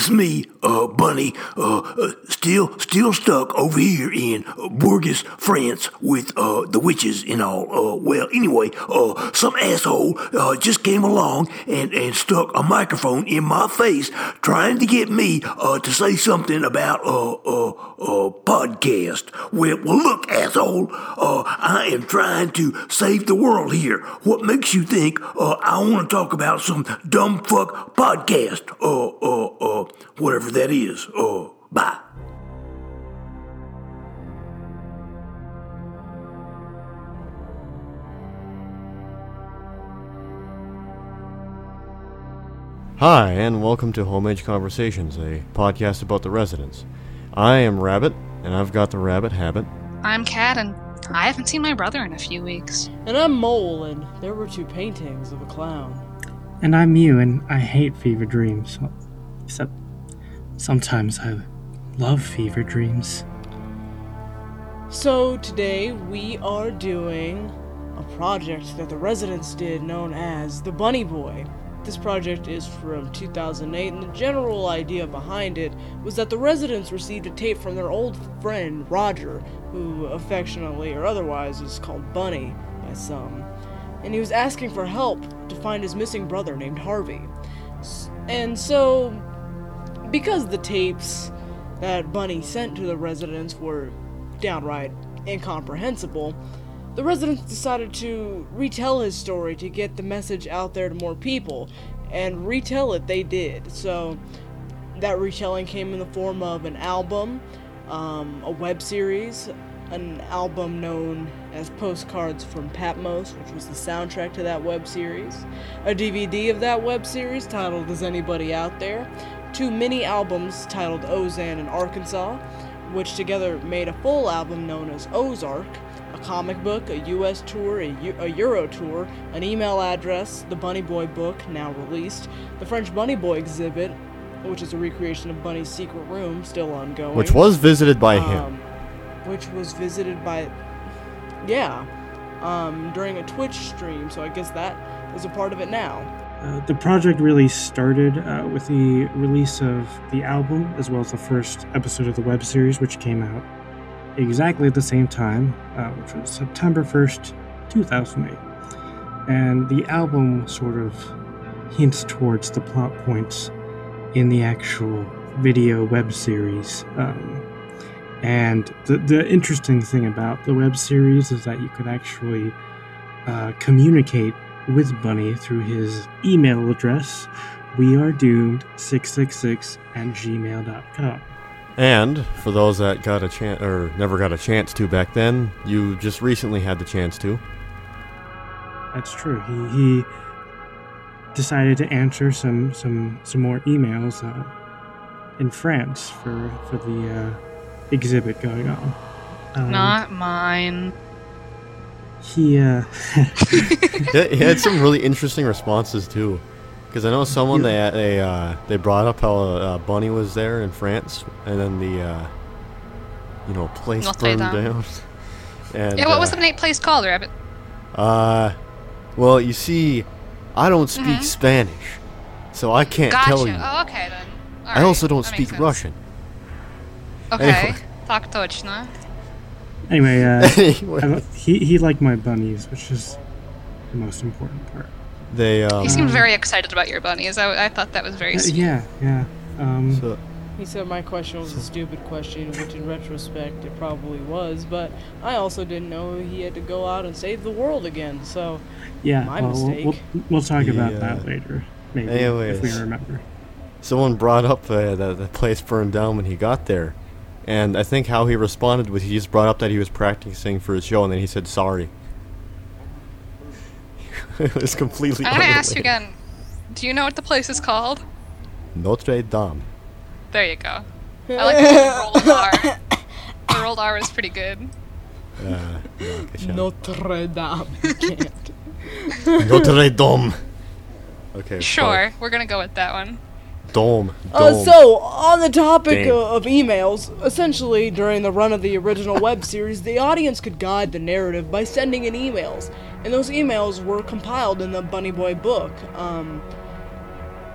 it's me, uh, Bunny, uh, uh, still, still stuck over here in Bourges, France, with uh, the witches and all. Uh, well, anyway, uh, some asshole just came along and, and stuck a microphone in my face, trying to get me uh, to say something about uh, podcast. Well, well, look, asshole, uh, I am trying to save the world here. What makes you think uh, I want to talk about some dumb fuck podcast? Uh, uh, whatever that is. Uh, bye. Hi, and welcome to Home Age Conversations, a podcast about the residents. I am Rabbit, and I've got the rabbit habit. I'm Cat, and I haven't seen my brother in a few weeks. And I'm Mole, and there were two paintings of a clown. And I'm you, and I hate fever dreams. Except sometimes I love fever dreams. So today we are doing a project that the residents did known as the Bunny Boy. This project is from 2008, and the general idea behind it was that the residents received a tape from their old friend Roger, who affectionately or otherwise is called Bunny by some, and he was asking for help to find his missing brother named Harvey. And so, because the tapes that Bunny sent to the residents were downright incomprehensible, the residents decided to retell his story to get the message out there to more people, and retell it they did. So, that retelling came in the form of an album, um, a web series, an album known as Postcards from Patmos, which was the soundtrack to that web series, a DVD of that web series titled Is Anybody Out There, two mini albums titled Ozan and Arkansas, which together made a full album known as Ozark, a comic book, a US tour, a, Euro tour, an email address, the Bunny Boy book, now released, the French Bunny Boy exhibit, which is a recreation of Bunny's secret room, still ongoing. Which was visited by him. Um, which was visited by, yeah, um, during a Twitch stream. So I guess that is a part of it now. Uh, the project really started uh, with the release of the album, as well as the first episode of the web series, which came out exactly at the same time, uh, which was September 1st, 2008. And the album sort of hints towards the plot points in the actual video web series. Um, and the, the interesting thing about the web series is that you could actually uh, communicate with Bunny through his email address, wearedoomed666 at gmail.com. And for those that got a chance or never got a chance to back then, you just recently had the chance to. That's true. He, he decided to answer some, some, some more emails uh, in France for, for the uh, exhibit going on. Um, Not mine. He, uh, Yeah, he had some really interesting responses too, because I know someone they they uh, they brought up how uh, Bunny was there in France, and then the uh, you know place Notre burned Dame. down. And, Yeah, what was uh, the na- place called, Rabbit? Uh, well, you see, I don't speak Mhm. Spanish, so I can't Gotcha. tell you. Oh, okay then. All I also right, don't that speak makes sense. Russian. Okay. Anyway. Tak точно. anyway, uh, Anyway. I- he, he liked my bunnies, which is the most important part. They um, He seemed very excited about your bunnies. I, I thought that was very Uh, sweet. yeah, yeah. Um, so, He said my question was a stupid question, which in retrospect it probably was, but I also didn't know he had to go out and save the world again, so yeah, my well, we'll, mistake. we'll, we'll talk about Yeah. that later, maybe, if we remember. someone brought up uh, that the place burned down when he got there, and I think how he responded was he just brought up that he was practicing for his show, and then he said sorry. it was completely. I'm gonna ask you again. Do you know what the place is called? Notre Dame. There you go. I like the rolled R. The rolled R is pretty good. Uh, Waukesha. Notre Dame. You can't. Notre Dame. Okay. Sure, we're gonna go with that one. Fine. Dome. Uh, so, on the topic of emails, essentially during the run of the original web series, the audience could guide the narrative by sending in emails, and those emails were compiled in the Bunny Boy book. Um,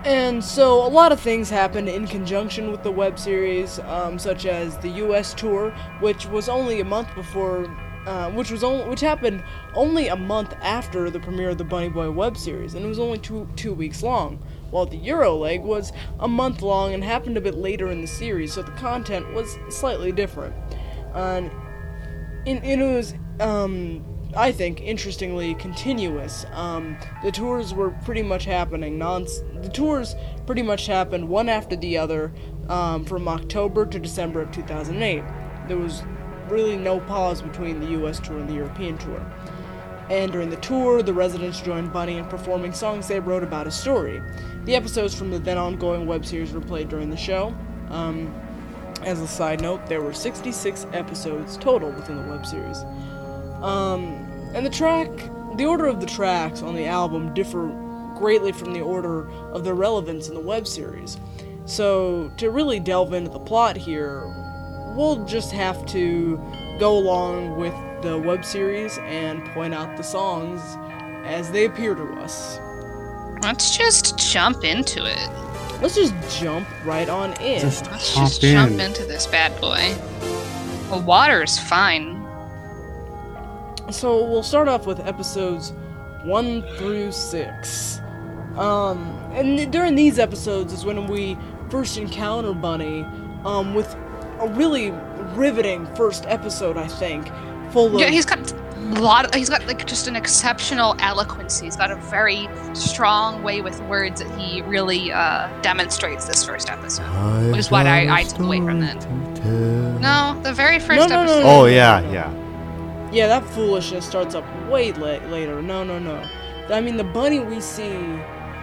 And so a lot of things happened in conjunction with the web series, um, such as the U.S. tour, which was only a month before, uh, which was only, which happened only a month after the premiere of the Bunny Boy web series, and it was only two two weeks long. While the Euro leg was a month long and happened a bit later in the series, so the content was slightly different. And in, it was um, I think, interestingly continuous. Um, the tours were pretty much happening. Non- the tours pretty much happened one after the other um, from October to December of 2008. There was really no pause between the U.S. tour and the European tour. And during the tour, the residents joined Bunny in performing songs they wrote about a story. The episodes from the then ongoing web series were played during the show. Um, as a side note, there were 66 episodes total within the web series. Um, and the track, the order of the tracks on the album differ greatly from the order of their relevance in the web series. So, to really delve into the plot here, we'll just have to go along with the web series and point out the songs as they appear to us. Let's just jump into it. Let's just jump right on in. Just Let's just in. jump into this bad boy. Well, water's fine. So we'll start off with episodes one through six. Um, and during these episodes is when we first encounter Bunny, um, with a really riveting first episode, I think, full of Yeah, he's got a lot. Of, he's got like just an exceptional eloquence. He's got a very strong way with words that he really uh, demonstrates this first episode. Which is what I- I took away from that. No, the very first No, no, no, episode. no. Oh yeah, yeah. Yeah, that foolishness starts up way la- later. No, no, no. I mean, the bunny we see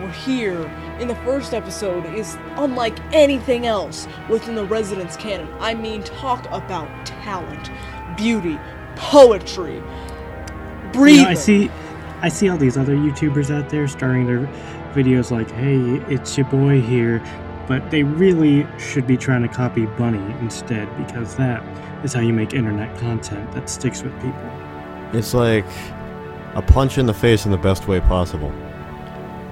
or hear in the first episode is unlike anything else within the Residents canon. I mean, talk about talent, beauty, poetry, breathing. You know, I see, I see all these other YouTubers out there starting their videos like, "Hey, it's your boy here," but they really should be trying to copy Bunny instead because that is how you make internet content that sticks with people. It's like a punch in the face in the best way possible.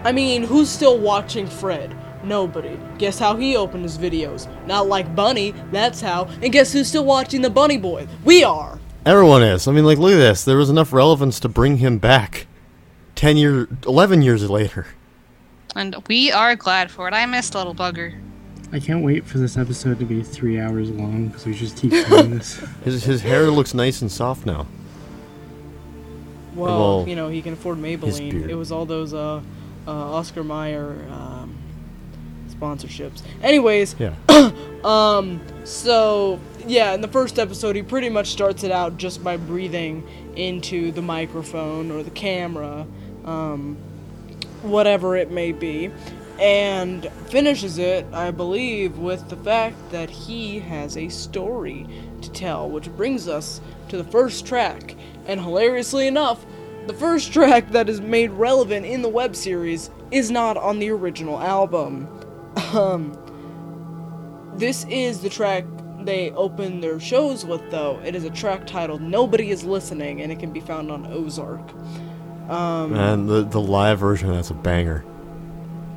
I mean, who's still watching Fred? Nobody. Guess how he opened his videos? Not like Bunny, that's how. And guess who's still watching the Bunny Boy? We are. Everyone is. I mean, like, look at this. There was enough relevance to bring him back. Ten year, eleven years later. And we are glad for it. I missed little bugger. I can't wait for this episode to be three hours long because we just keep doing this. His his hair looks nice and soft now. Well, Well, you know, he can afford his Maybelline. beard. It was all those uh, Oscar Mayer um, sponsorships. Anyways, Yeah. um, so yeah, in the first episode, he pretty much starts it out just by breathing into the microphone or the camera, um, whatever it may be, and finishes it, I believe, with the fact that he has a story to tell, which brings us to the first track. And hilariously enough, the first track that is made relevant in the web series is not on the original album. Um, this is the track they open their shows with, though. It is a track titled Nobody Is Listening, and it can be found on Ozark. Um, And the the live version that's a banger.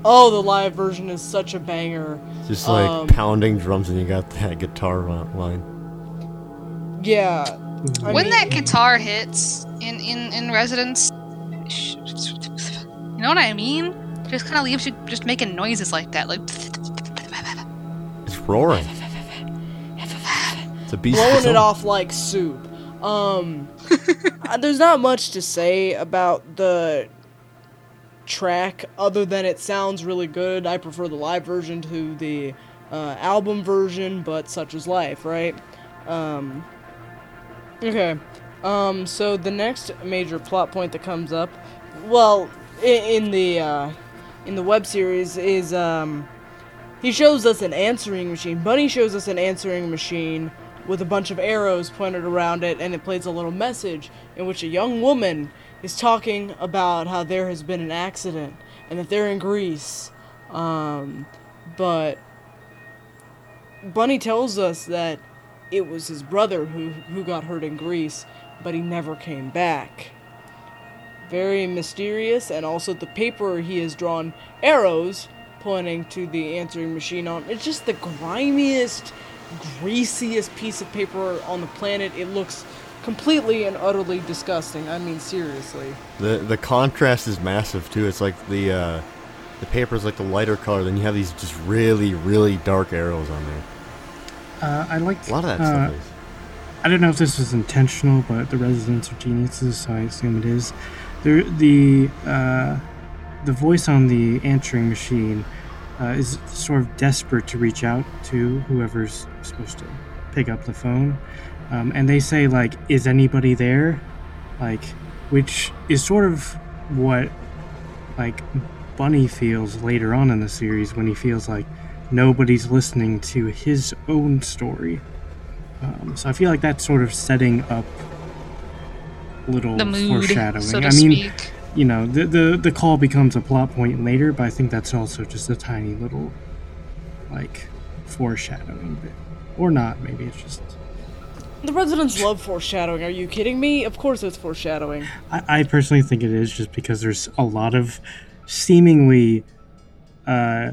oh, the live version is such a banger. Just like Um, pounding drums and you got that guitar line. Yeah. I when mean- that guitar hits in in in residence, you know what I mean? Just kind of leaves you just making noises like that, like. It's roaring. It's a beast. blowing it off like soup. Um, there's not much to say about the track other than it sounds really good. I prefer the live version to the uh, album version, but such is life, right? Um, okay. Um, so the next major plot point that comes up, well, in, in the uh, in the web series is um, he shows us an answering machine. Bunny shows us an answering machine with a bunch of arrows pointed around it, and it plays a little message in which a young woman is talking about how there has been an accident and that they're in Greece. Um, but Bunny tells us that it was his brother who, who got hurt in Greece, but he never came back. Very mysterious, and also the paper he has drawn arrows pointing to the answering machine on it's just the grimiest, greasiest piece of paper on the planet. It looks completely and utterly disgusting. I mean, seriously. The the contrast is massive too. It's like the uh, the paper is like the lighter color, then you have these just really really dark arrows on there. Uh, I like A lot of that uh, stuff is. I don't know if this was intentional, but the residents are geniuses, so I assume it is. The the uh, the voice on the answering machine uh, is sort of desperate to reach out to whoever's supposed to pick up the phone, um, and they say like, "Is anybody there?" Like, which is sort of what like Bunny feels later on in the series when he feels like nobody's listening to his own story. Um, so I feel like that's sort of setting up little The mood, foreshadowing. so to I mean, speak. you know, the, the the call becomes a plot point later, but I think that's also just a tiny little like foreshadowing bit, or not. Maybe it's just. The residents love foreshadowing. Are you kidding me? Of course it's foreshadowing. I, I personally think it is just because there's a lot of seemingly uh,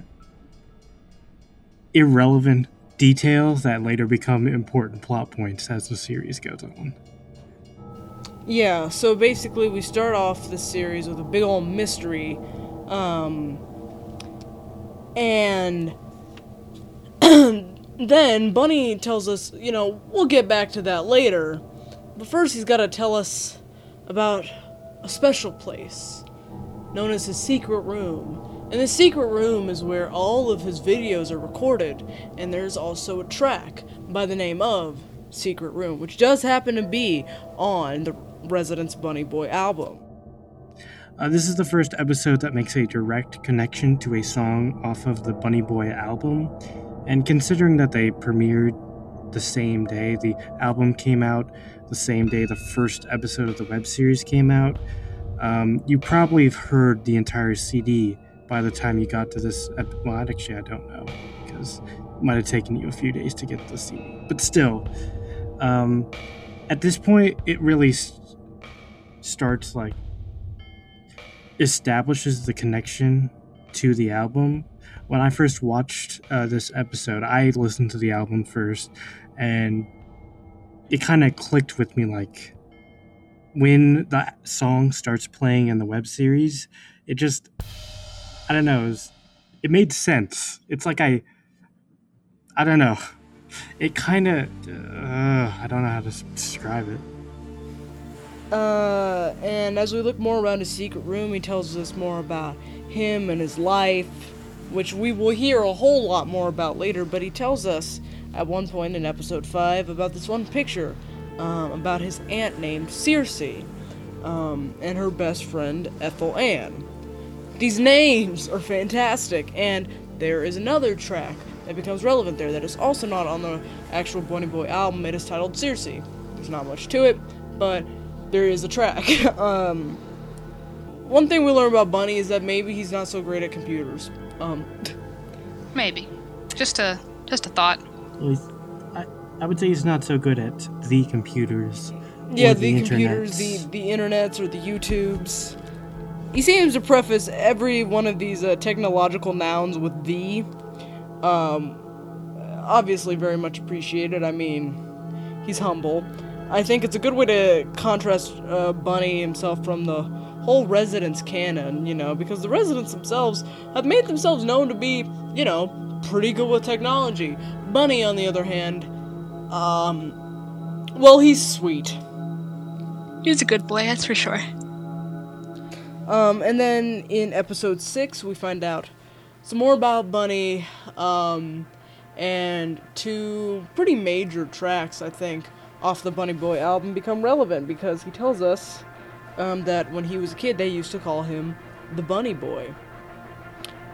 irrelevant details that later become important plot points as the series goes on. Yeah, so basically we start off this series with a big old mystery. Um, and then Bunny tells us, you know, we'll get back to that later. But first he's got to tell us about a special place known as his secret room. And the secret room is where all of his videos are recorded, and there's also a track by the name of Secret Room, which does happen to be on the Residents Bunny Boy album. Uh, this is the first episode that makes a direct connection to a song off of the Bunny Boy album. And considering that they premiered the same day, the album came out the same day the first episode of the web series came out, um, you probably have heard the entire CD by the time you got to this. Well, actually, I don't know because it might have taken you a few days to get to the CD. But still, um, at this point, it really starts like establishes the connection to the album. When I first watched uh, this episode, I listened to the album first, and it kind of clicked with me. Like when the song starts playing in the web series, it just, I don't know, it, was, it made sense. It's like I, I don't know, it kind of, uh, I don't know how to describe it. Uh, and as we look more around his secret room, he tells us more about him and his life, which we will hear a whole lot more about later. But he tells us at one point in episode 5 about this one picture um, about his aunt named Circe um, and her best friend Ethel Ann. These names are fantastic, and there is another track that becomes relevant there that is also not on the actual Bunny Boy album. It is titled Circe. There's not much to it, but there is a track. um, one thing we learn about Bunny is that maybe he's not so great at computers. Um, Maybe. Just a just a thought. He's- I, I would say he's not so good at the computers. yeah, or the, computers, the the internets, or the YouTubes. He seems to preface every one of these uh, technological nouns with the. Um, obviously, very much appreciated. I mean, he's humble. I think it's a good way to contrast uh, Bunny himself from the whole Residents canon, you know, because the Residents themselves have made themselves known to be, you know, pretty good with technology. Bunny, on the other hand, um, well, he's sweet. He's a good boy, that's for sure. Um, and then in episode six, we find out some more about Bunny, um, and two pretty major tracks, I think, off the Bunny Boy album become relevant because he tells us um, that when he was a kid, they used to call him the Bunny Boy.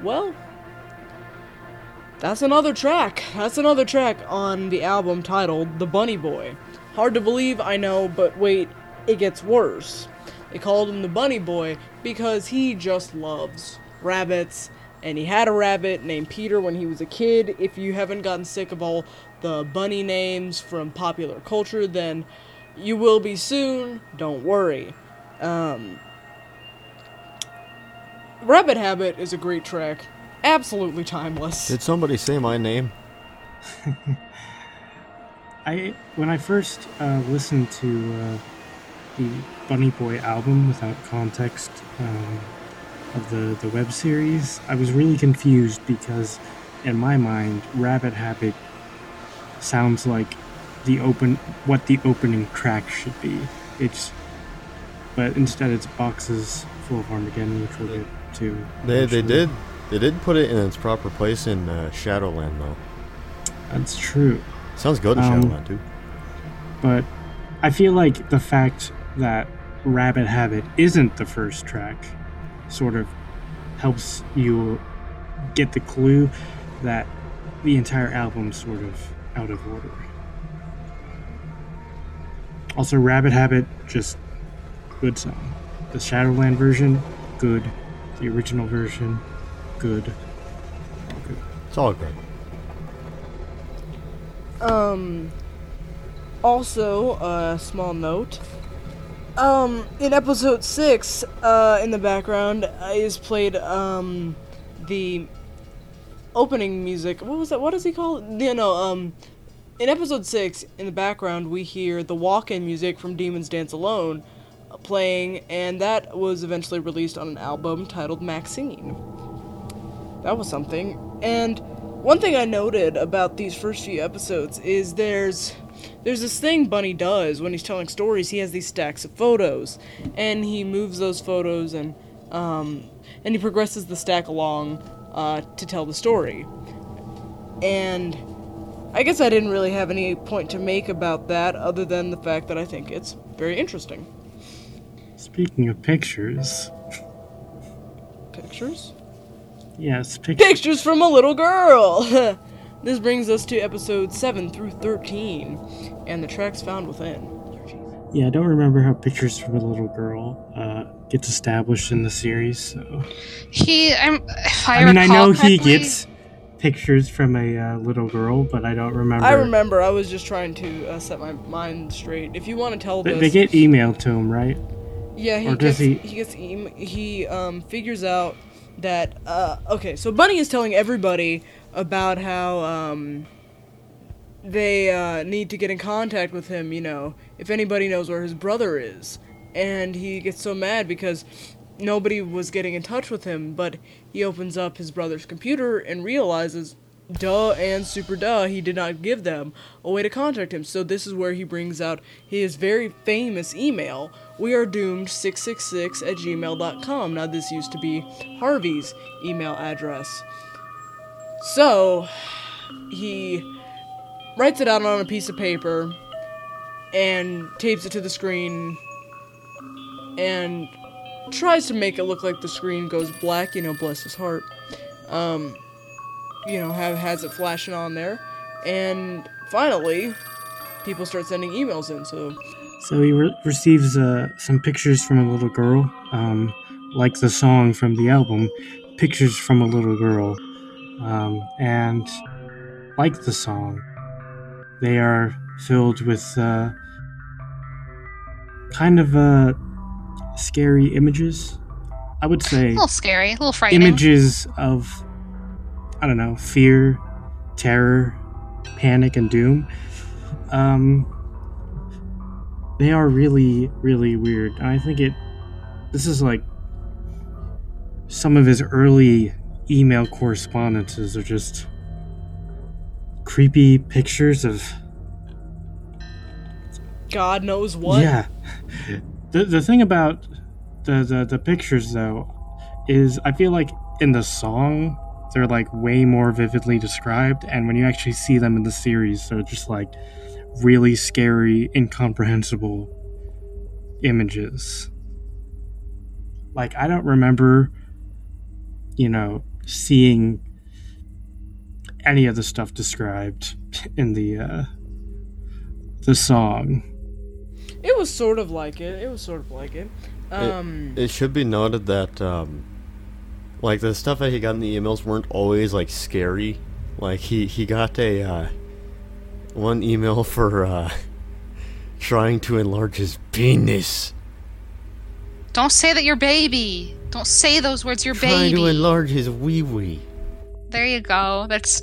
Well, that's another track. That's another track on the album titled The Bunny Boy. Hard to believe, I know, but wait, it gets worse. They called him the Bunny Boy because he just loves rabbits, and he had a rabbit named Peter when he was a kid. If you haven't gotten sick of all the bunny names from popular culture, then you will be soon. Don't worry. Um, Rabbit Habit is a great track. absolutely timeless. Did somebody say my name? I when I first uh, listened to uh, the Bunny Boy album without context um, of the the web series, I was really confused because in my mind, Rabbit Habit sounds like the open what the opening track should be. It's but instead it's boxes full of Armageddon, which we'll get to. They they did they did put it in its proper place in uh, Shadowland though. That's true. Sounds good in Um, Shadowland too. But I feel like the fact that Rabbit Habit isn't the first track sort of helps you get the clue that the entire album's sort of out of order. Also, Rabbit Habit, just good song. The Shadowland version, good. The original version, good. All good. It's all good. Um. Also, a small note. Um, in episode six, uh, in the background is played um, the opening music. What was that? What does he call it? You know, um, in episode six, in the background, we hear the walk-in music from Demons Dance Alone uh, playing, and that was eventually released on an album titled Maxine. That was something. And one thing I noted about these first few episodes is there's there's this thing Bunny does when he's telling stories. He has these stacks of photos, and he moves those photos and um, and he progresses the stack along uh, to tell the story. And I guess I didn't really have any point to make about that, other than the fact that I think it's very interesting. Speaking of pictures, Pictures. yes, pictures. Pictures from a little girl! this brings us to episodes 7 through 13, and the tracks found within. Yeah, I don't remember how pictures from a little girl uh, gets established in the series. So He, I'm, if I, I mean, I recall know he gets pictures from a uh, little girl, but I don't remember. I remember, I was just trying to uh, set my mind straight. If you want to tell They, this. they get emailed to him, right? Yeah, he Or gets does he- he gets em- he um figures out that uh okay, so Bunny is telling everybody about how um they uh need to get in contact with him, you know, if anybody knows where his brother is. And he gets so mad because nobody was getting in touch with him, but he opens up his brother's computer and realizes duh and super duh he did not give them a way to contact him. So this is where he brings out his very famous email we are doomed 666 at gmail.com now this used to be harvey's email address so he writes it out on a piece of paper and tapes it to the screen and tries to make it look like the screen goes black you know bless his heart. Um you know, have has it flashing on there, and finally, people start sending emails in. So. So he re- receives uh, some pictures from a little girl, um, like the song from the album, "Pictures from a Little Girl," um, and like the song, they are filled with uh, kind of uh, scary images. I would say A little scary, a little frightening. images of I don't know fear, terror, panic, and doom. Um, they are really, really weird. And I think it. This is like some of his early email correspondences are just creepy pictures of God knows what. yeah. The the thing about the, the the pictures though is I feel like in the song they're like way more vividly described and when you actually see them in the series they're just like really scary incomprehensible images. Like I don't remember you know seeing any of the stuff described in the uh the song. It was sort of like it. It was sort of like it. Um, It should be noted that, um, like the stuff that he got in the emails weren't always like scary. Like he he got a uh, one email for uh, trying to enlarge his penis. Don't say that you're baby. Don't say those words. You're Trying to enlarge his wee wee. there you go. That's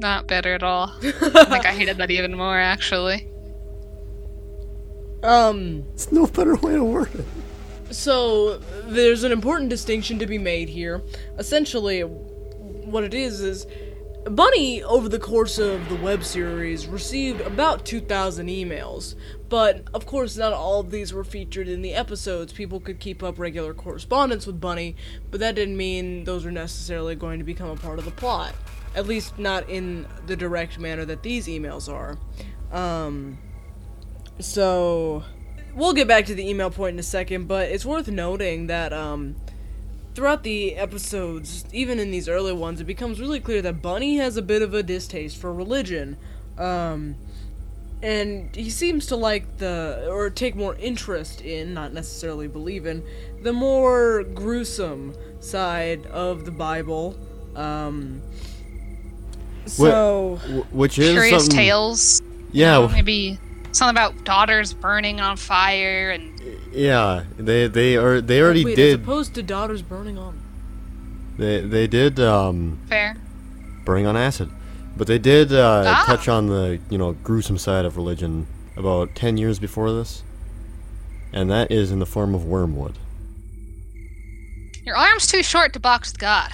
not better at all. I think I hated that even more, actually. Um, It's no better way to word it. so there's an important distinction to be made here. Essentially, what it is is Bunny, over the course of the web series, received about 2,000 emails. But, of course, not all of these were featured in the episodes. People could keep up regular correspondence with Bunny, but that didn't mean those were necessarily going to become a part of the plot. At least, not in the direct manner that these emails are. Um, so, we'll get back to the email point in a second, but it's worth noting that, um, throughout the episodes, even in these early ones, it becomes really clear that Bunny has a bit of a distaste for religion. Um, and he seems to like the, or take more interest in, not necessarily believe in, the more gruesome side of the Bible. Um, so, Wh- Which is Curious something. tales. Yeah, w- Maybe something about daughters burning on fire and yeah. They they are they already wait, as did. opposed to daughters burning on. They they did um fair. burning on acid, but they did uh, Ah. touch on the you know gruesome side of religion about ten years before this, and that is in the form of wormwood. Your arm's too short to box with God.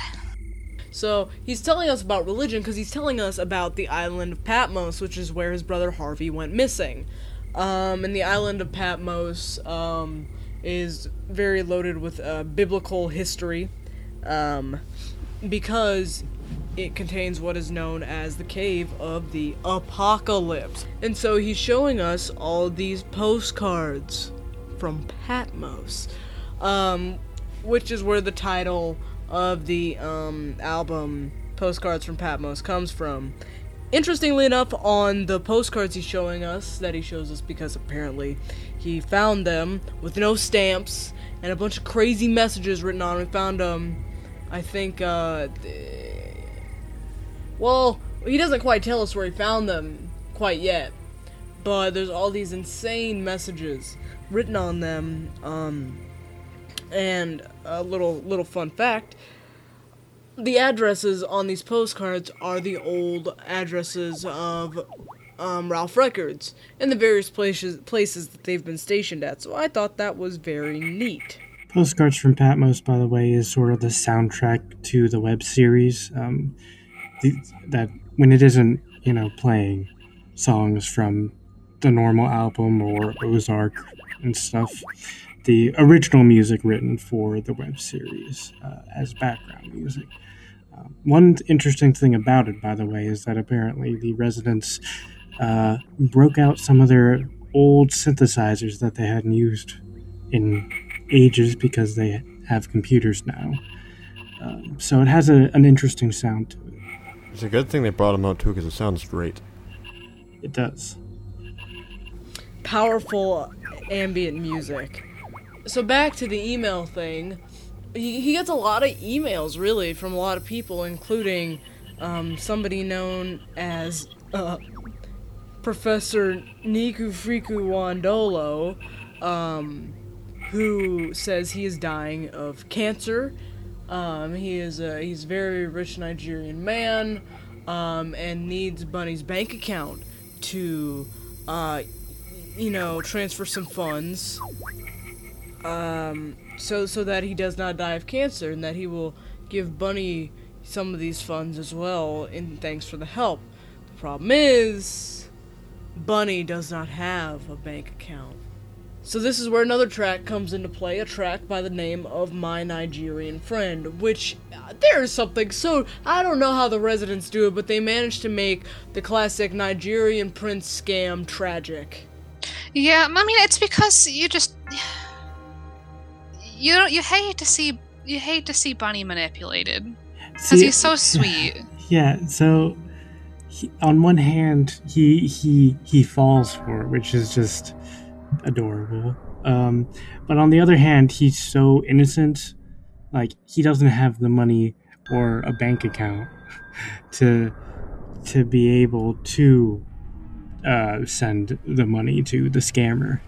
So he's telling us about religion because he's telling us about the island of Patmos, which is where his brother Harvey went missing. Um, and the island of Patmos um, is very loaded with uh, biblical history um, because it contains what is known as the Cave of the Apocalypse. And so he's showing us all these postcards from Patmos, um, which is where the title of the um, album Postcards from Patmos comes from. Interestingly enough, on the postcards he's showing us, that he shows us because apparently he found them with no stamps and a bunch of crazy messages written on them. We found them, I think, uh, th- well, he doesn't quite tell us where he found them quite yet, but there's all these insane messages written on them. Um, and a little little fun fact: the addresses on these postcards are the old addresses of um, Ralph Records and the various places places that they've been stationed at. So I thought that was very neat. Postcards from Patmos, by the way, is sort of the soundtrack to the web series. Um, that when it isn't, you know, playing songs from the normal album or Ozark and stuff, the original music written for the web series uh, as background music. Um, one interesting thing about it, by the way, is that apparently the residents uh, broke out some of their old synthesizers that they hadn't used in ages because they have computers now. Um, so it has a, an interesting sound to it. It's a good thing they brought him out too, because it sounds great. It does. Powerful ambient music. So back to the email thing. He, he gets a lot of emails, really, from a lot of people, including um, somebody known as uh, Professor Niku Friku Wandolo, um, who says he is dying of cancer. Um, he is a he's a very rich Nigerian man, um, and needs Bunny's bank account to, uh, you know, transfer some funds. Um, so so that he does not die of cancer, and that he will give Bunny some of these funds as well, in thanks for the help. The problem is, Bunny does not have a bank account. So this is where another track comes into play, a track by the name of My Nigerian Friend, which uh, there is something so I don't know how the residents do it, but they managed to make the classic Nigerian prince scam tragic. Yeah, I mean it's because you just you don't you hate to see you hate to see Bunny manipulated because he's so sweet. Yeah, so he, on one hand, he he he falls for it, which is just adorable. Um, but on the other hand, he's so innocent. Like he doesn't have the money or a bank account to to be able to uh, send the money to the scammer.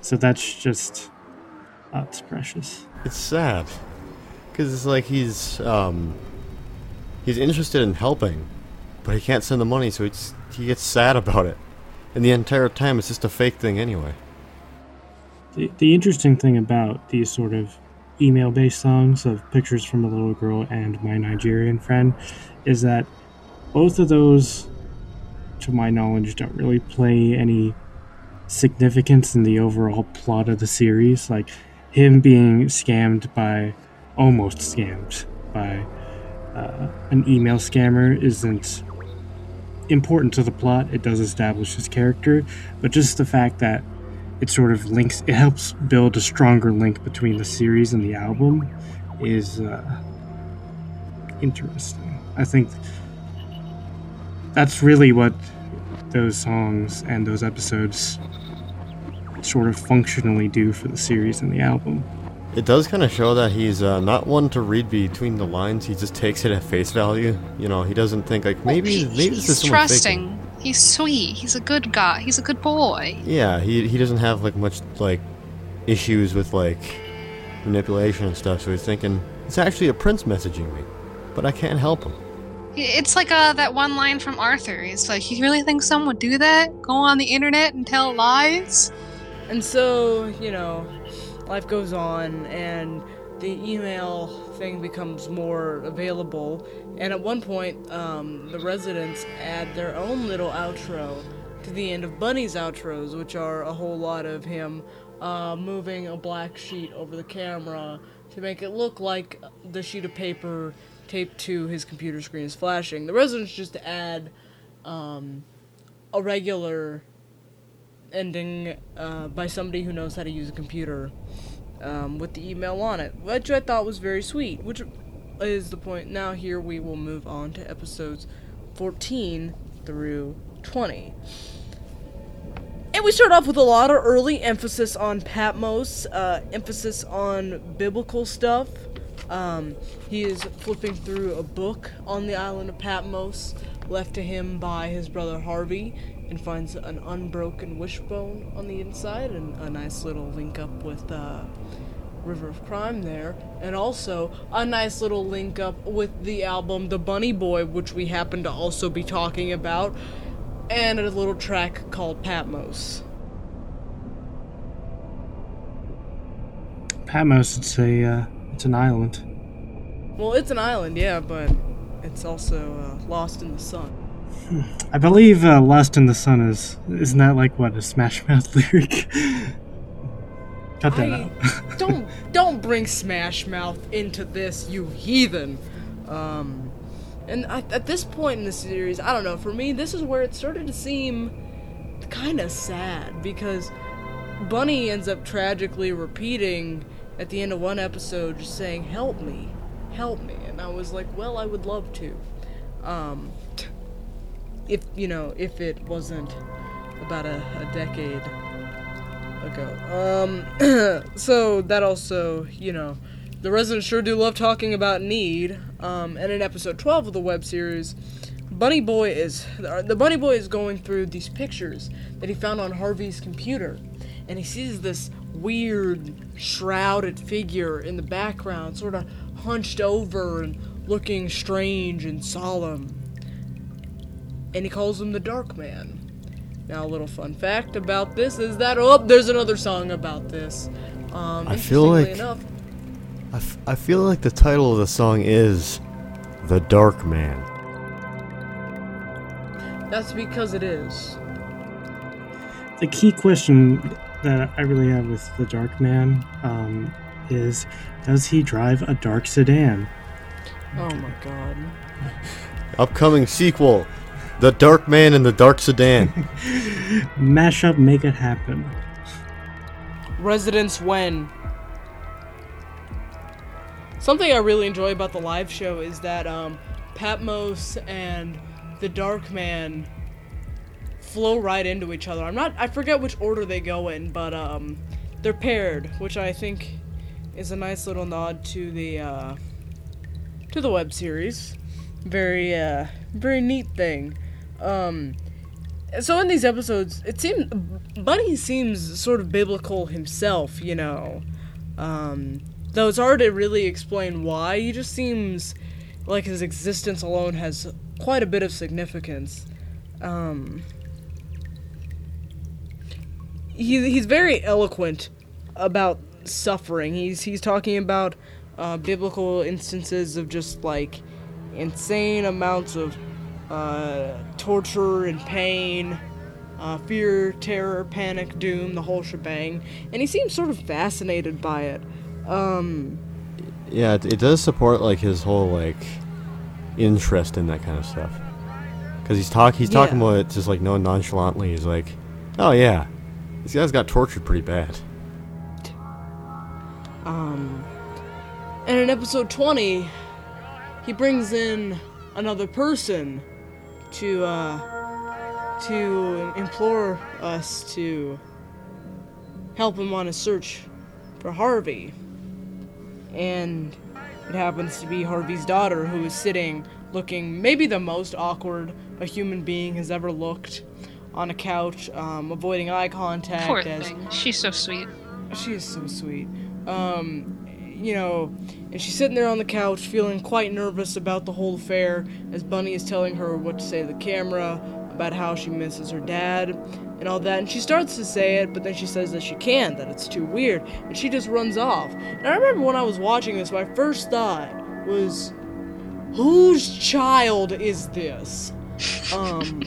So that's just oh, it's precious. It's sad, because it's like he's um, he's interested in helping, but he can't send the money, so he gets sad about it. And the entire time, it's just a fake thing anyway. The, the interesting thing about these sort of email based songs of pictures from a little girl and my Nigerian friend is that both of those, to my knowledge, don't really play any significance in the overall plot of the series. Like him being scammed by, almost scammed by uh, an email scammer isn't important to the plot. It does establish his character, but just the fact that it sort of links, it helps build a stronger link between the series and the album is uh, interesting. I think that's really what those songs and those episodes sort of functionally do for the series and the album. It does kind of show that he's uh, not one to read between the lines. He just takes it at face value. You know, he doesn't think like maybe well, he, maybe this he's is trusting. Faking. He's sweet. He's a good guy. He's a good boy. Yeah, he he doesn't have like much like issues with like manipulation and stuff. So he's thinking it's actually a prince messaging me, but I can't help him. It's like uh, that one line from Arthur. He's like, "You really think someone would do that? Go on the internet and tell lies?" And so, you know, life goes on, and the email thing becomes more available. And at one point, um, the residents add their own little outro to the end of Bunny's outros, which are a whole lot of him uh, moving a black sheet over the camera to make it look like the sheet of paper taped to his computer screen is flashing. The residents just add um, a regular ending uh, by somebody who knows how to use a computer um, with the email on it, which I thought was very sweet. Which is the point. Now, here we will move on to episodes 14 through 20. And we start off with a lot of early emphasis on Patmos, uh, emphasis on biblical stuff. Um, he is flipping through a book on the island of Patmos, left to him by his brother Harvey, and finds an unbroken wishbone on the inside and a nice little link up with uh, River of Crime there, and also a nice little link up with the album The Bunny Boy, which we happen to also be talking about, and a little track called Patmos. Patmos, it's a uh, it's an island. Well, it's an island, yeah, but it's also uh, lost in the sun. I believe uh, "Lost in the Sun" is isn't that like what a Smash Mouth lyric? Cut that I out. don't don't bring Smash Mouth into this, you heathen. Um, and at, at this point in the series, I don't know. For me, this is where it started to seem kind of sad because Bunny ends up tragically repeating at the end of one episode, just saying, "Help me, help me," and I was like, "Well, I would love to." Um, if you know, if it wasn't about a, a decade ago. Um, so that also, you know, the residents sure do love talking about need. Um, and in episode 12 of the web series, Bunny Boy is the Bunny Boy is going through these pictures that he found on Harvey's computer, and he sees this weird shrouded figure in the background, sort of hunched over and looking strange and solemn. And he calls him the Dark Man. Now, a little fun fact about this is that oh, there's another song about this. Um, I feel like enough, I, f- I feel like the title of the song is "The Dark Man." that's because it is. The key question that I really have with the Dark Man um, is, does he drive a dark sedan? Oh my god. Upcoming sequel: The Dark Man and the Dark Sedan. Mash up, make it happen. Residents when. Something I really enjoy about the live show is that um, Patmos and the Dark Man flow right into each other. I'm not I forget which order they go in, but um, they're paired, which I think is a nice little nod to the uh, to the web series. Very uh, very neat thing. Um, so in these episodes, it seems Bunny seems sort of biblical himself, you know. Um, though it's hard to really explain why. He just seems like his existence alone has quite a bit of significance. Um, he, he's very eloquent about suffering. He's he's talking about uh, biblical instances of just like insane amounts of uh, torture and pain, uh, fear, terror, panic, doom, the whole shebang, and he seems sort of fascinated by it. Um, yeah, it, it does support like his whole like interest in that kind of stuff. Because he's talk he's talking Yeah. about it just like no nonchalantly. He's like, oh yeah, these guys got tortured pretty bad. Um, and in episode 20, he brings in another person to, uh, to implore us to help him on his search for Harvey. And it happens to be Harvey's daughter who is sitting looking maybe the most awkward a human being has ever looked on a couch, um, avoiding eye contact Poor as thing. She's so sweet. she is so sweet. Um, you know, and she's sitting there on the couch feeling quite nervous about the whole affair as Bunny is telling her what to say to the camera about how she misses her dad and all that. And she starts to say it, but then she says that she can't, that it's too weird, and she just runs off. And I remember when I was watching this, my first thought was, whose child is this? Um,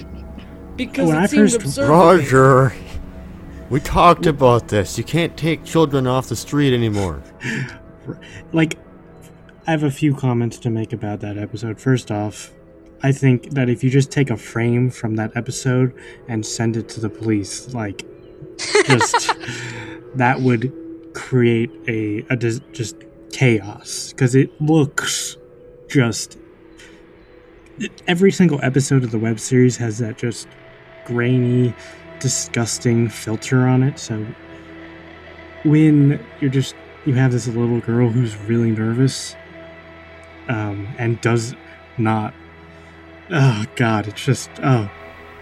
because When it I seemed first- absurd. Roger, we talked about this. You can't take children off the street anymore. like I have a few comments to make about that episode. First off, I think that if you just take a frame from that episode and send it to the police, like just that would create a, a dis- just chaos because it looks just every single episode of the web series has that just grainy, disgusting filter on it. So when you're just you have this little girl who's really nervous um, and does not oh god it's just oh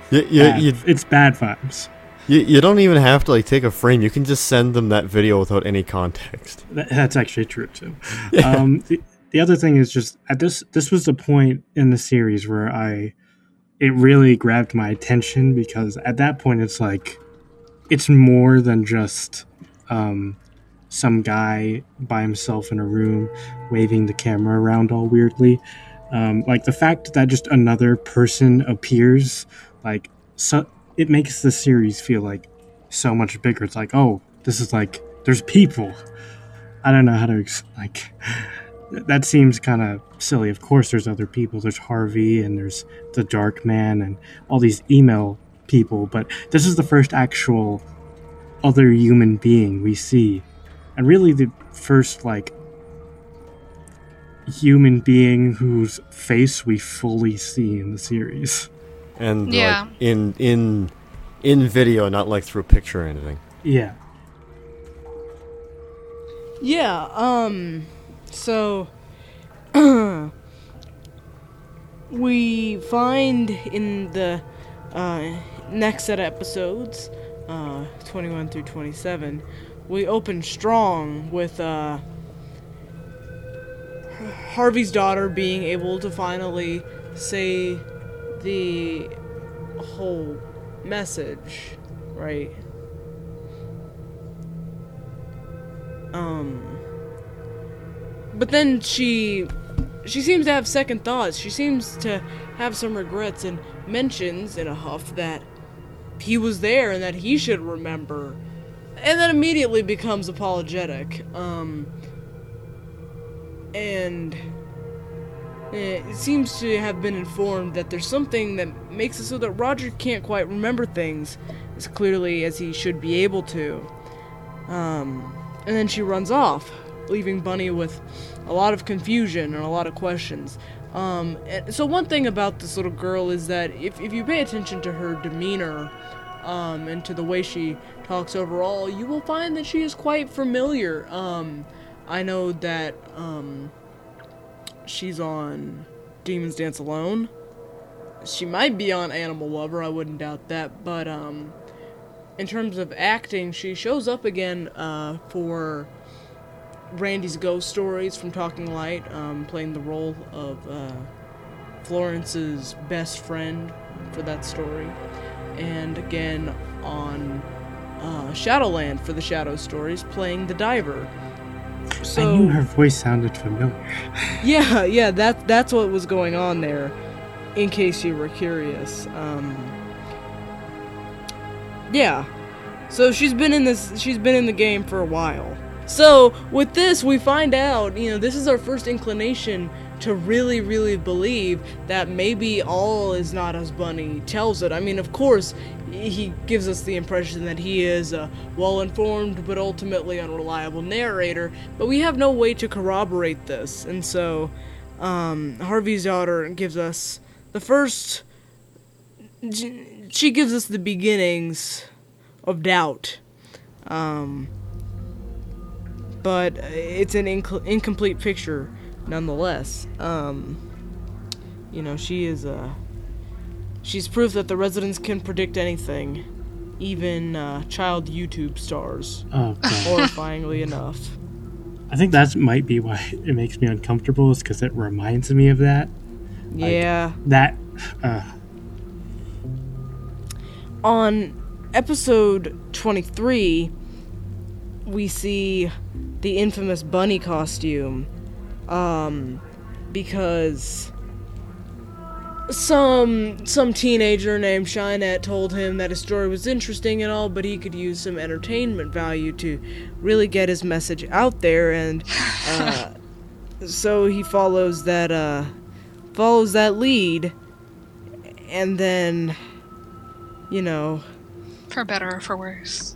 you, bad. you, it's bad vibes you, you don't even have to like take a frame. You can just send them that video without any context. That, that's actually true too. Um, the, the other thing is just at this this was the point in the series where I it really grabbed my attention because at that point it's like it's more than just um, some guy by himself in a room waving the camera around all weirdly. Um, like the fact that just another person appears, like so, it makes the series feel like so much bigger. It's like, oh, this is like there's people. I don't know how to like. That seems kind of silly. Of course, there's other people. There's Harvey and there's the Dark Man and all these email people, but this is the first actual other human being we see, and really the first like human being whose face we fully see in the series. And Yeah. like in in in video, not like through a picture or anything. Yeah. Yeah, um, so we find in the uh, next set of episodes, uh, 21 through 27, we open strong with uh, Harvey's daughter being able to finally say the whole message, right? Um, but then she she seems to have second thoughts. She seems to have some regrets and mentions in a huff that he was there and that he should remember. And then immediately becomes apologetic. Um and it seems to have been informed that there's something that makes it so that Roger can't quite remember things as clearly as he should be able to. Um, and then she runs off, leaving Bunny with a lot of confusion and a lot of questions. Um, so one thing about this little girl is that if, if you pay attention to her demeanor um, and to the way she talks overall, you will find that she is quite familiar. Um, I know that um, she's on Demons Dance Alone. She might be on Animal Lover, I wouldn't doubt that, but um, in terms of acting, she shows up again uh, for Randy's ghost stories from Talking Light, um, playing the role of uh, Florence's best friend for that story, and again on uh, Shadowland for the Shadow stories, playing the diver. So, I knew her voice sounded familiar. yeah, yeah, that that's what was going on there. In case you were curious, um, yeah. So she's been in this. She's been in the game for a while. So with this, we find out. You know, this is our first inclination to really, really believe that maybe all is not as Bunny tells it. I mean, of course, he gives us the impression that he is a well informed but ultimately unreliable narrator, but we have no way to corroborate this. And so, um, Harvey's daughter gives us the first. She gives us the beginnings of doubt. Um, but it's an inc- incomplete picture nonetheless. Um, you know, she is uh, she's proof that the Residents can predict anything, even uh, child YouTube stars. Oh, Horrifyingly enough. I think that might be why it makes me uncomfortable, is because it reminds me of that. Yeah. That. Uh, On episode 23, we see the infamous bunny costume um, because some some teenager named Shinette told him that his story was interesting and all, but he could use some entertainment value to really get his message out there, and uh, so he follows that uh, follows that lead, and then, you know, For better or for worse.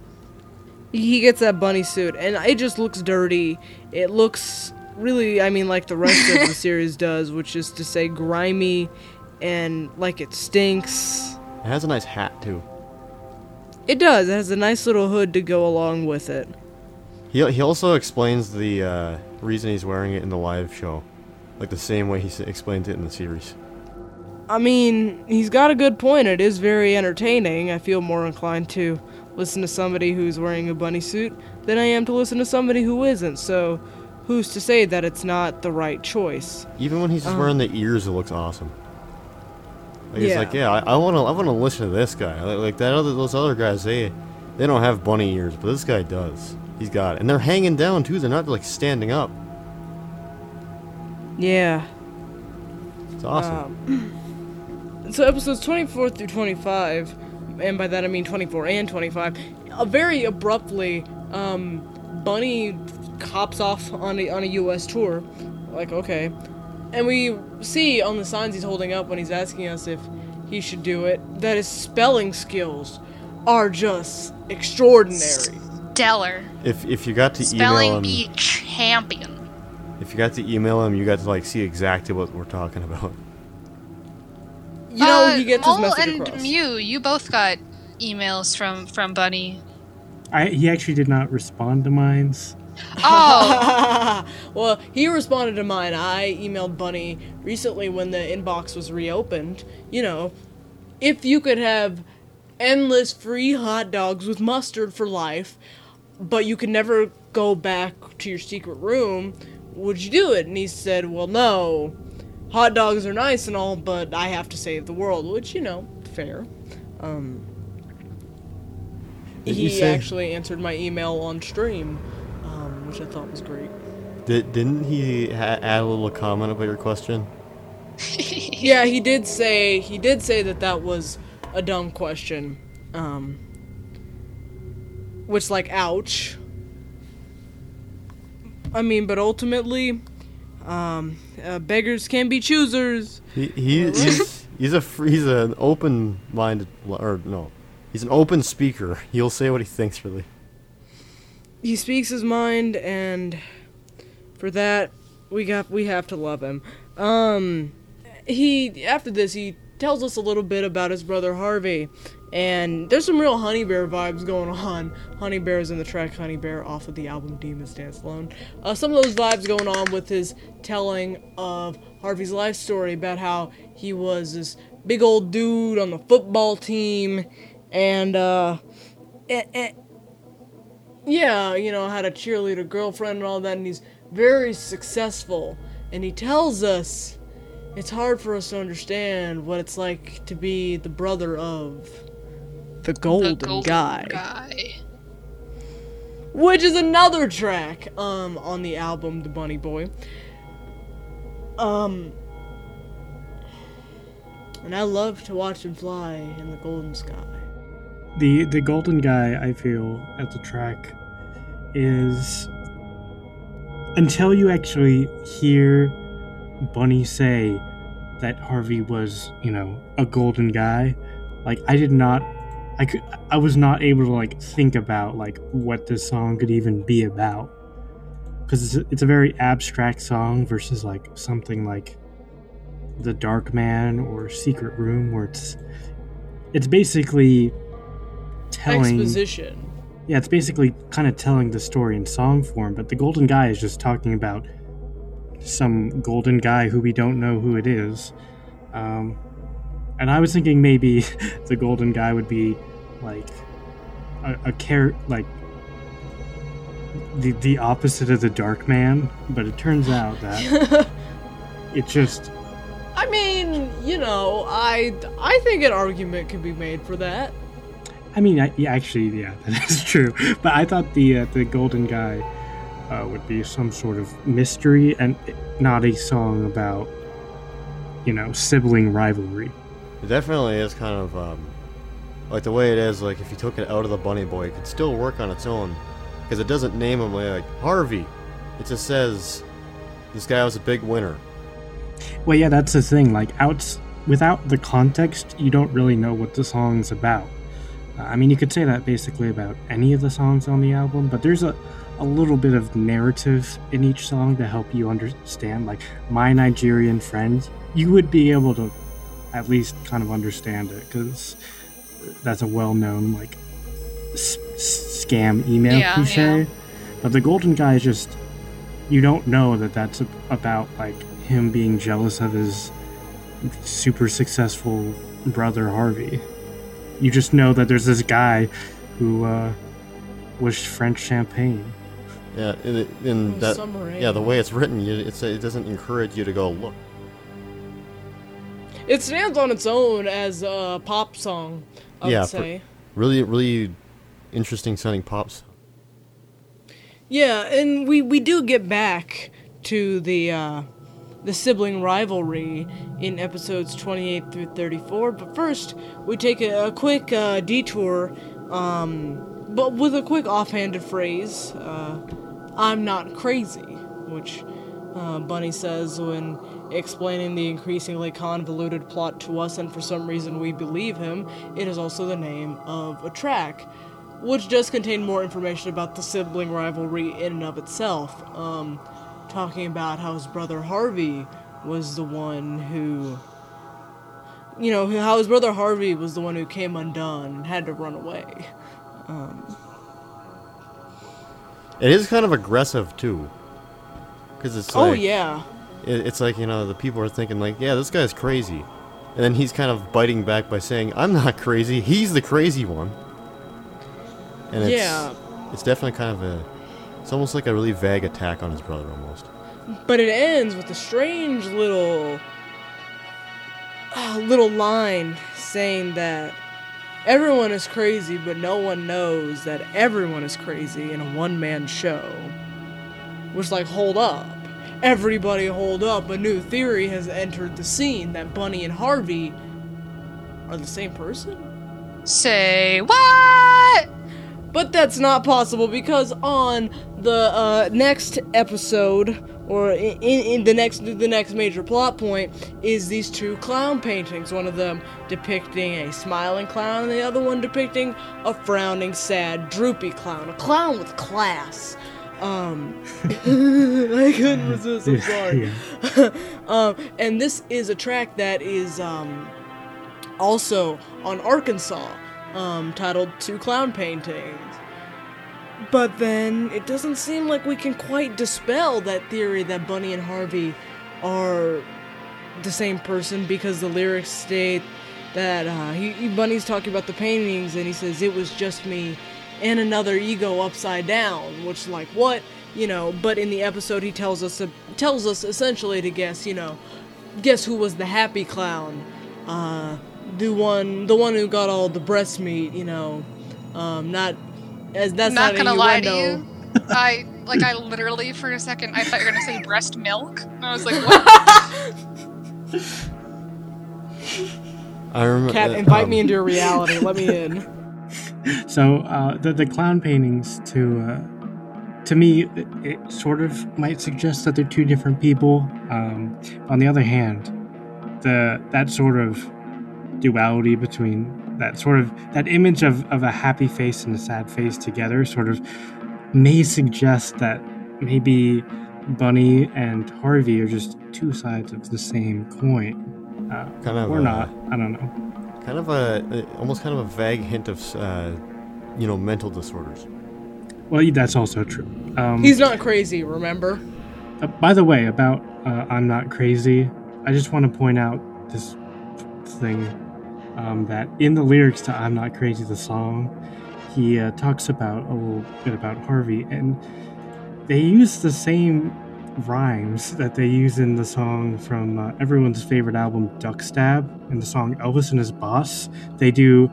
he gets that bunny suit, and it just looks dirty. It looks really, I mean, like the rest of the series does, which is to say, grimy and like it stinks. It has a nice hat too. It does. It has a nice little hood to go along with it. He he also explains the uh, reason he's wearing it in the live show, like the same way he s- explains it in the series. I mean, he's got a good point. It is very entertaining. I feel more inclined to listen to somebody who's wearing a bunny suit than I am to listen to somebody who isn't. So, who's to say that it's not the right choice? Even when he's just Uh. wearing the ears, it looks awesome. Like, It's Yeah. like, yeah, I want to, I want to listen to this guy. Like, like that other, those other guys, they, they don't have bunny ears, but this guy does. He's got it, and they're hanging down too. They're not like standing up. Yeah. It's awesome. Um, so episodes 24 through 25, and by that I mean 24 and 25, uh, very abruptly, um, Bunny hops off on a, on a U.S. tour. Like, okay. And we see on the signs he's holding up when he's asking us if he should do it, that his spelling skills are just extraordinary. Stellar. if if you got to Spelling email him, bee champion. if you got to email him, you got to like see exactly what we're talking about. You know, Uh, he gets his Mole message and across. Mew, you both got emails from from Bunny. I, he actually did not respond to mine's. Oh, well, he responded to mine. I emailed Bunny recently when the inbox was reopened. You know, if you could have endless free hot dogs with mustard for life, but you could never go back to your secret room, would you do it? And he said, Well, no. Hot dogs are nice and all, but I have to save the world, which, you know, fair. Um, Did he say- actually answered my email on stream, which I thought was great. Did, didn't he ha- add a little comment about your question? Yeah, he did say he did say that that was a dumb question. Um which like ouch. I mean, but ultimately um uh, beggars can be choosers. He, he he's he's a fr- he's an open minded or no, he's an open speaker. He'll say what he thinks really. He speaks his mind and for that we got we have to love him. Um he after this he tells us a little bit about his brother Harvey and there's some real Honey Bear vibes going on. Honey Bear is in the track Honey Bear off of the album Demons Dance Alone. Uh, some of those vibes going on with his telling of Harvey's life story about how he was this big old dude on the football team and uh, yeah, you know, had a cheerleader girlfriend and all that, and he's very successful. And he tells us it's hard for us to understand what it's like to be the brother of the golden, the golden guy. guy. which is another track um on the album The Bunny Boy. Um and I love to watch him fly in the golden sky. The the golden guy I feel at the track is until you actually hear Bunny say that Harvey was, you know, a golden guy, like I did not I could I was not able to like think about like what this song could even be about. Cuz it's, it's a very abstract song versus like something like The Dark Man or Secret Room where it's it's basically telling Exposition. yeah, it's basically kind of telling the story in song form, but the golden guy is just talking about some golden guy who we don't know who it is. Um, and I was thinking maybe the golden guy would be like a, a care like the the opposite of the dark man, but it turns out that it just I mean, you know, I I think an argument could be made for that. I mean, I, yeah, actually, yeah, that is true. But I thought the uh, the golden guy uh, would be some sort of mystery and not a song about, you know, sibling rivalry. It definitely is kind of um, like the way it is. Like if you took it out of the Bunny Boy, it could still work on its own because it doesn't name him like Harvey. It just says this guy was a big winner. Well, yeah, that's the thing. Like, outs without the context, you don't really know what the song's about. I mean, you could say that basically about any of the songs on the album, but there's a a little bit of narrative in each song to help you understand. Like, my Nigerian friend, you would be able to at least kind of understand it because that's a well-known like s- s- scam email Yeah, cliche. yeah. But the golden guy is just you don't know that that's a- about like him being jealous of his super successful brother Harvey. You just know that there's this guy who uh, wished French champagne. Yeah, in, in that. summer Yeah, the way it's written, you, it's, it doesn't encourage you to go look. It stands on its own as a pop song, I Yeah, would say. Really, really interesting sounding pops. Yeah, and we, we do get back to the uh, the sibling rivalry in episodes 28 through 34. But first, we take a, a quick uh, detour, um, but with a quick offhanded phrase uh, I'm not crazy, which uh, Bunny says when explaining the increasingly convoluted plot to us, and for some reason we believe him. It is also the name of a track which does contain more information about the sibling rivalry in and of itself. Um, talking about how his brother Harvey was the one who, you know, how his brother Harvey was the one who came undone and had to run away. Um, it is kind of aggressive too, because it's oh, like, oh yeah, it, it's like you know the people are thinking like, yeah, this guy's crazy, and then he's kind of biting back by saying, I'm not crazy. He's the crazy one. And it's, Yeah. it's definitely kind of a, it's almost like a really vague attack on his brother almost. but it ends with a strange little, uh, little line saying that. Everyone is crazy, but no one knows that everyone is crazy in a one man show. Which, like, hold up. Everybody hold up. A new theory has entered the scene that Bunny and Harvey are the same person? Say what? But that's not possible because on the uh, next episode, or in, in the next the next major plot point, is these two clown paintings. One of them depicting a smiling clown, and the other one depicting a frowning, sad, droopy clown. A clown with class. Um, I couldn't resist. I'm sorry. Um, and this is a track that is um, also on Arkansas, um, titled Two Clown Paintings. But then it doesn't seem like we can quite dispel that theory that Bunny and Harvey are the same person because the lyrics state that uh, he, Bunny's talking about the paintings and he says it was just me and another ego upside down, which like what you know. But in the episode, he tells us tells us essentially to guess, you know, guess who was the happy clown, uh, the one the one who got all the breast meat, you know, um, not as that's not, not gonna lie to you. I like I literally for a second I thought you were gonna say breast milk. And I was like, what? I remember. Cat, uh, invite um, me into your reality. Let me in. So uh, the the clown paintings to uh, to me it, it sort of might suggest that they're two different people. Um, on the other hand, the that sort of duality between that sort of that image of, of a happy face and a sad face together sort of may suggest that maybe Bunny and Harvey are just two sides of the same coin. Uh, Kind of, or uh, not. I don't know. Kind of a, a- almost kind of a vague hint of, uh, you know, mental disorders. Well, that's also true. Um, He's not crazy, remember? Uh, by the way, about uh, I'm Not Crazy, I just want to point out this thing um, that in the lyrics to I'm Not Crazy, the song, he uh, talks about a little bit about Harvey, and they use the same rhymes that they use in the song from uh, everyone's favorite album, Duck Stab, in the song Elvis and His Boss. They do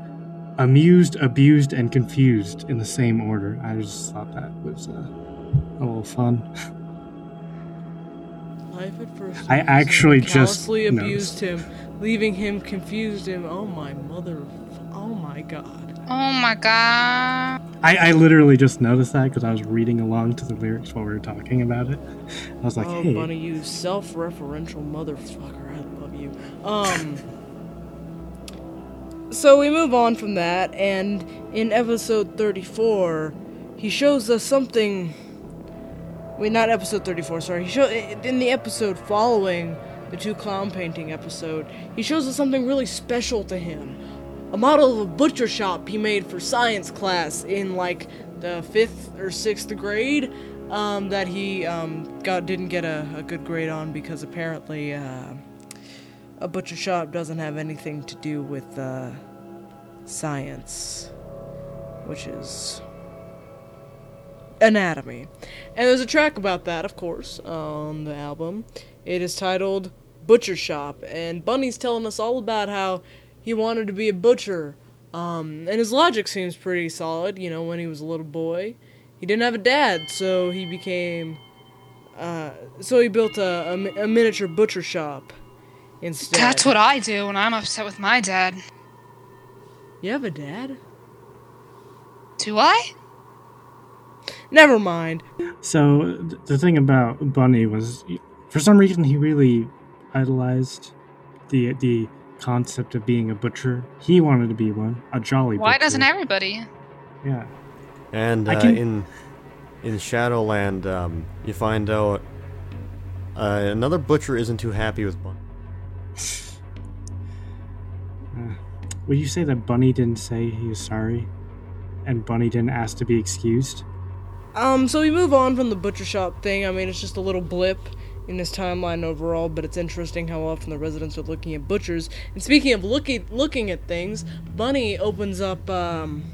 amused, abused, and confused in the same order. I just thought that was uh, a little fun. Life at first. I actually just noticed. abused him, leaving him confused him. Oh my mother! Oh my god! Oh my god. I, I literally just noticed that because I was reading along to the lyrics while we were talking about it. I was like, oh, hey, Bunny, you self-referential motherfucker! I love you. Um. So we move on from that, and in episode 34, he shows us something. Wait, not episode 34. Sorry. He show in the episode following the two clown painting episode. He shows us something really special to him. A model of a butcher shop he made for science class in like the fifth or sixth grade. Um, that he um, got didn't get a, a good grade on because apparently uh, a butcher shop doesn't have anything to do with uh, science, which is anatomy. And there's a track about that, of course, on the album. It is titled Butcher Shop, and Bunny's telling us all about how he wanted to be a butcher. Um, and his logic seems pretty solid, you know, when he was a little boy. He didn't have a dad, so he became. Uh, so he built a, a, a miniature butcher shop instead. That's what I do when I'm upset with my dad. You have a dad? Do I? Never mind. So th- the thing about Bunny was, for some reason, he really idolized the the concept of being a butcher. He wanted to be one, a jolly. Butcher. Why butcher. doesn't everybody? Yeah. And uh, can- in in Shadowland, um, you find out uh, another butcher isn't too happy with Bunny. Would you say that Bunny didn't say he was sorry, and Bunny didn't ask to be excused? Um, so we move on from the butcher shop thing. I mean, it's just a little blip in this timeline overall, but it's interesting how often the Residents are looking at butchers. And speaking of looking looking at things, Bunny opens up. Um,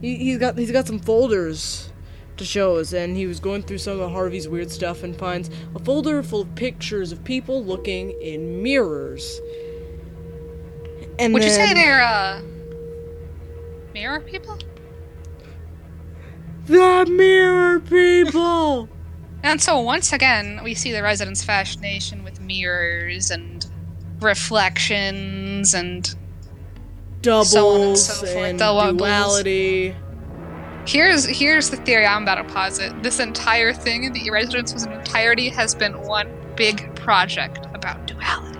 he, he's got he's got some folders to show us, and he was going through some of Harvey's weird stuff and finds a folder full of pictures of people looking in mirrors. And Would you say they're uh mirror people? the mirror people? And so once again, we see the Residents' fascination with mirrors and reflections and doubles So on and so forth, and duality. here's here's the theory I'm about to posit. This entire thing, the Residents was an entirety, has been one big project about duality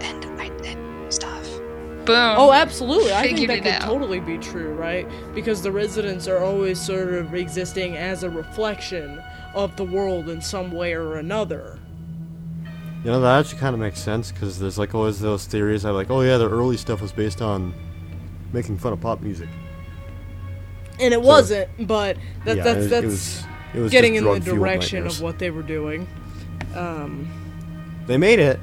and, and stuff. Boom. Oh, absolutely. I think that could out. totally be true, right? Because the Residents are always sort of existing as a reflection of the world in some way or another. You know that actually kind of makes sense because there's like always those theories that like, oh yeah, the early stuff was based on making fun of pop music. And it wasn't, but that, yeah, that's that's it was, it was getting in the direction of what they were doing. Um, they made it.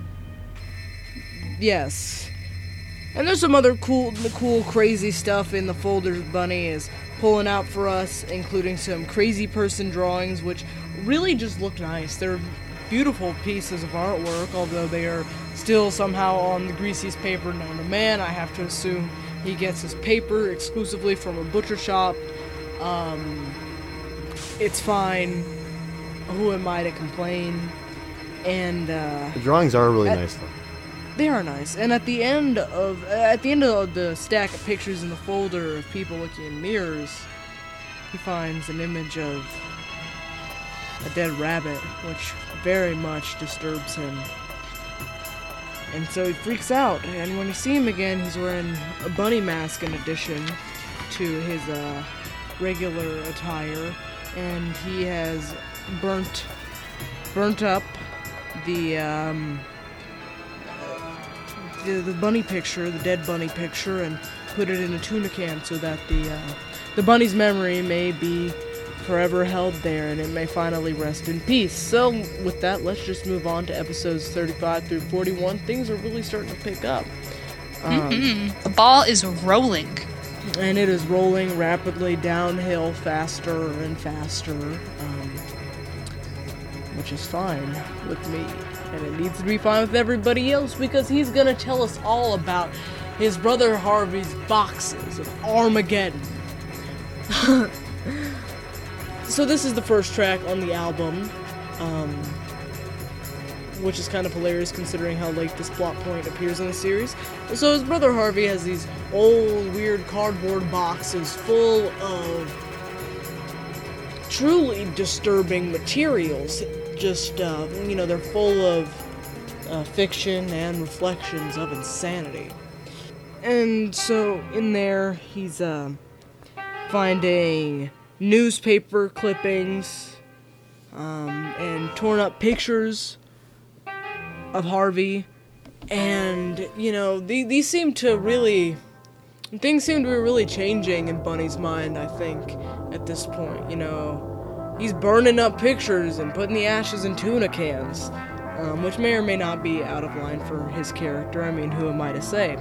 yes. And there's some other cool, cool, crazy stuff in the folders. Bunny is pulling out for us, including some crazy person drawings, which really just look nice. They're beautiful pieces of artwork, although they are still somehow on the greasiest paper known to man. I have to assume he gets his paper exclusively from a butcher shop. Um, it's fine. Who am I to complain? And uh, The drawings are really At- nice though. They are nice. And at the end of at the end of the stack of pictures in the folder of people looking in mirrors, he finds an image of a dead rabbit, which very much disturbs him. And so he freaks out, and when you see him again, he's wearing a bunny mask in addition to his uh, regular attire, and he has burnt burnt up the um, the, the bunny picture, the dead bunny picture, and put it in a tuna can so that the uh, the bunny's memory may be forever held there and it may finally rest in peace. So, with that, let's just move on to episodes 35 through 41. Things are really starting to pick up. Um, Mm, the ball is rolling. and it is rolling rapidly downhill faster and faster, um, which is fine with me. And it needs to be fine with everybody else because he's gonna tell us all about his brother Harvey's boxes of Armageddon. so, this is the first track on the album. Um, which is kind of hilarious considering how late this plot point appears in the series. So his brother Harvey has these old weird cardboard boxes full of truly disturbing materials. Just uh, you know, they're full of uh, fiction and reflections of insanity. And so in there, he's uh, finding newspaper clippings um, and torn up pictures of Harvey, and you know the, these seem to really things seem to be really changing in Bunny's mind. I think at this point, you know, he's burning up pictures and putting the ashes in tuna cans, um, which may or may not be out of line for his character. I mean, who am I to say?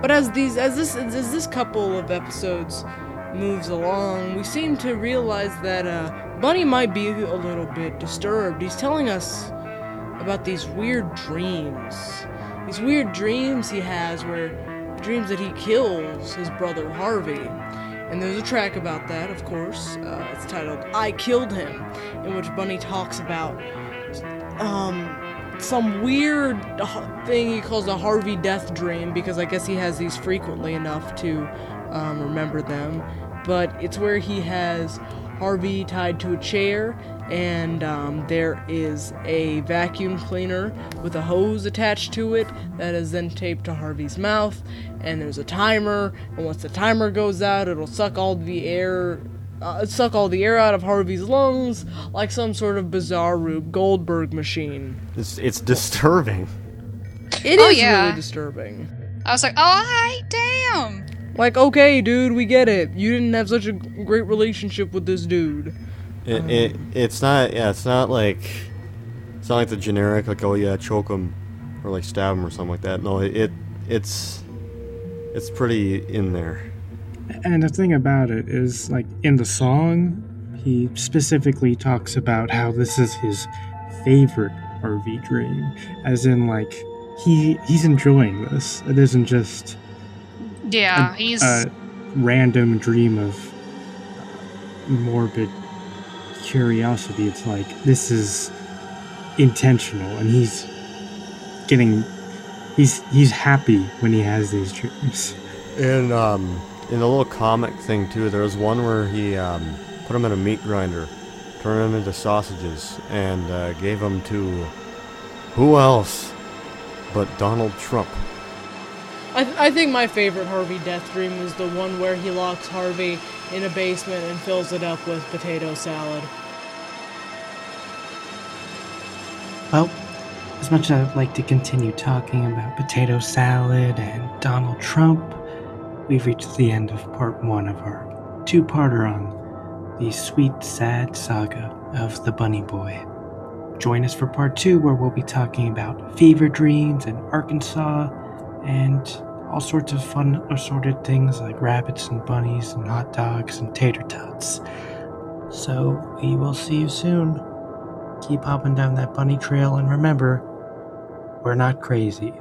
But as these as this as this couple of episodes moves along, we seem to realize that uh, Bunny might be a little bit disturbed. He's telling us about these weird dreams. These weird dreams he has where dreams that he kills his brother Harvey. And there's a track about that, of course. Uh, it's titled I Killed Him, in which Bunny talks about um, some weird thing he calls a Harvey death dream because I guess he has these frequently enough to um, remember them. But it's where he has Harvey tied to a chair, and um, there is a vacuum cleaner with a hose attached to it that is then taped to Harvey's mouth. And there's a timer, and once the timer goes out, it'll suck all the air. Uh, suck all the air out of Harvey's lungs like some sort of bizarre Rube Goldberg machine. It's it's disturbing. It is Oh, yeah. really disturbing. I was like, oh, hi, damn. Like, okay, dude, we get it. You didn't have such a great relationship with this dude. It, um, it it's not yeah it's not like it's not like the generic like oh yeah choke him or like stab him or something like that. No, it, it it's it's pretty in there. And the thing about it is, like, in the song, he specifically talks about how this is his favorite Harvey dream. As in, like, he he's enjoying this. It isn't just Yeah, he's. a random dream of morbid curiosity. It's like, this is intentional, and he's getting. He's, he's happy when he has these dreams. And um, in the little comic thing too, there was one where he um, put him in a meat grinder, turned them into sausages, and uh, gave them to who else but Donald Trump. I, th- I think my favorite Harvey death dream was the one where he locks Harvey in a basement and fills it up with potato salad. Well, as much as I'd like to continue talking about potato salad and Donald Trump, we've reached the end of part one of our two parter on the sweet, sad saga of the Bunny Boy. Join us for part two, where we'll be talking about fever dreams in Arkansas and all sorts of fun assorted things like rabbits and bunnies and hot dogs and tater tots. So we will see you soon. Keep hopping down that bunny trail and remember, we're not crazy.